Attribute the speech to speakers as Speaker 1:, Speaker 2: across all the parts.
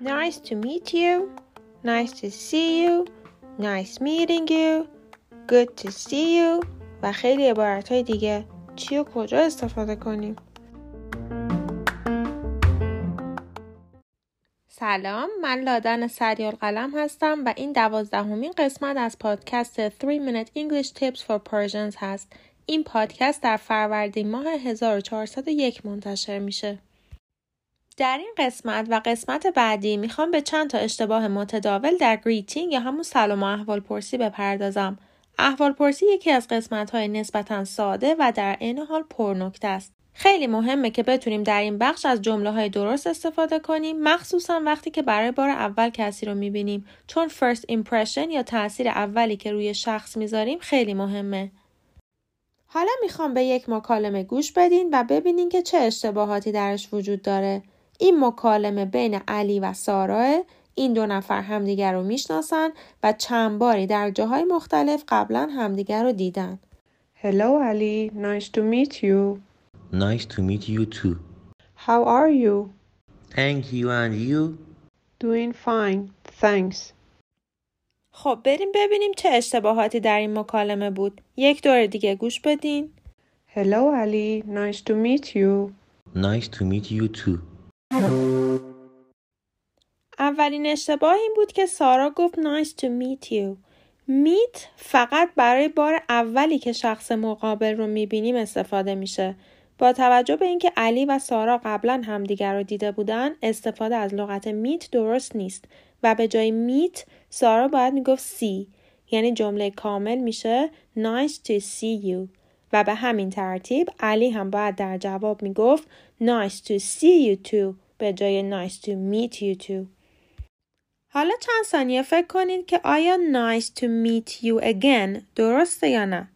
Speaker 1: Nice to meet you. Nice to see you. Nice meeting you. Good to see you. و خیلی عبارت های دیگه. چی و کجا استفاده کنیم؟ سلام من لادن سریال قلم هستم و این دوازدهمین قسمت از پادکست 3 Minute English Tips for Persians هست. این پادکست در فروردین ماه 1401 منتشر میشه. در این قسمت و قسمت بعدی می‌خوام به چند تا اشتباه متداول در greeting یا همون سلام و احوال پرسی بپردازم. احوال پرسی یکی از قسمت های نسبتا ساده و در عین حال پرنکته است. خیلی مهمه که بتونیم در این بخش از جمله های درست استفاده کنیم مخصوصا وقتی که برای بار اول کسی رو می‌بینیم چون first impression یا تاثیر اولی که روی شخص می‌ذاریم خیلی مهمه. حالا می‌خوام به یک مکالمه گوش بدین و ببینین که چه اشتباهاتی درش وجود داره. این مکالمه بین علی و ساراه این دو نفر همدیگر رو می‌شناسن و چند باری در جاهای مختلف قبلا همدیگر رو دیدن.
Speaker 2: Hello Ali, nice to meet you.
Speaker 3: Nice to meet you too.
Speaker 2: How are you?
Speaker 3: Thank you and you?
Speaker 2: Doing fine, thanks.
Speaker 1: خب بریم ببینیم چه اشتباهاتی در این مکالمه بود. یک دور دیگه گوش بدین.
Speaker 2: Hello Ali, nice to meet you.
Speaker 3: Nice to meet you too.
Speaker 1: اولین اشتباه این بود که سارا گفت nice to meet you. meet فقط برای بار اولی که شخص مقابل رو می‌بینیم استفاده میشه. با توجه به اینکه علی و سارا قبلا همدیگر رو دیده بودن استفاده از لغت میت درست نیست و به جای میت سارا باید می‌گفت سی. یعنی جمله کامل میشه nice to see you. و به همین ترتیب علی هم باید در جواب می‌گفت nice to see you too به جای nice to meet you too. حالا چند ثانیه فکر کنید که آیا nice to meet you again درسته یا نه؟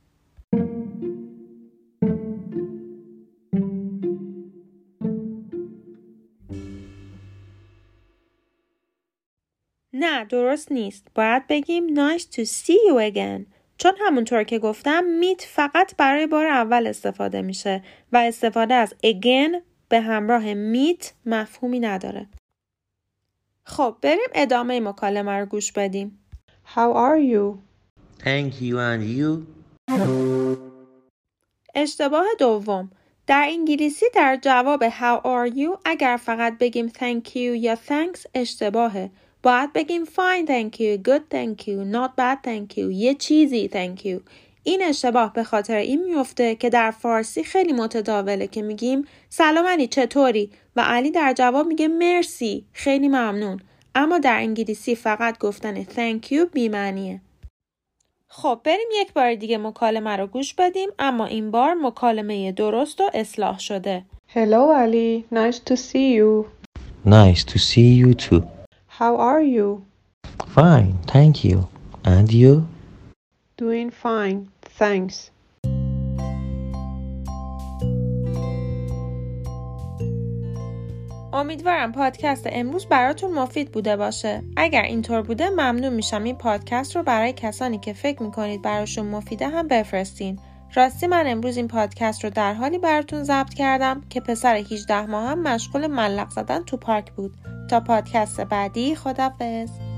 Speaker 1: نه درست نیست. باید بگیم nice to see you again. چون همونطور که گفتم meet فقط برای بار اول استفاده میشه و استفاده از again به همراه meet مفهومی نداره. خب بریم ادامه مکالمه رو گوش بدیم.
Speaker 2: How are you?
Speaker 3: Thank you and you?
Speaker 1: اشتباه دوم در انگلیسی در جواب How are you اگر فقط بگیم thank you یا thanks اشتباهه. باید بگیم fine thank you, good thank you, not bad thank you, یه چیزی thank you. این اشتباه به خاطر این میفته که در فارسی خیلی متداوله که میگیم سلام علی چطوری و علی در جواب میگه مرسی خیلی ممنون اما در انگلیسی فقط گفتن thank you بیمعنیه. خب بریم یک بار دیگه مکالمه رو گوش بدیم اما این بار مکالمه درست و اصلاح شده.
Speaker 2: Hello Ali, nice to see you.
Speaker 3: Nice to see you too.
Speaker 2: How are you?
Speaker 3: Fine, thank you. And you?
Speaker 2: Doing fine, thanks.
Speaker 1: امیدوارم پادکست امروز براتون مفید بوده باشه. اگر اینطور بوده ممنون میشم این پادکست رو برای کسانی که فکر می‌کنید براشون مفیده هم بفرستین. راستی من امروز این پادکست رو در حالی براتون ضبط کردم که پسر 18 ماه هم مشغول ملق زدن تو پارک بود. تا پادکست بعدی خدافظ.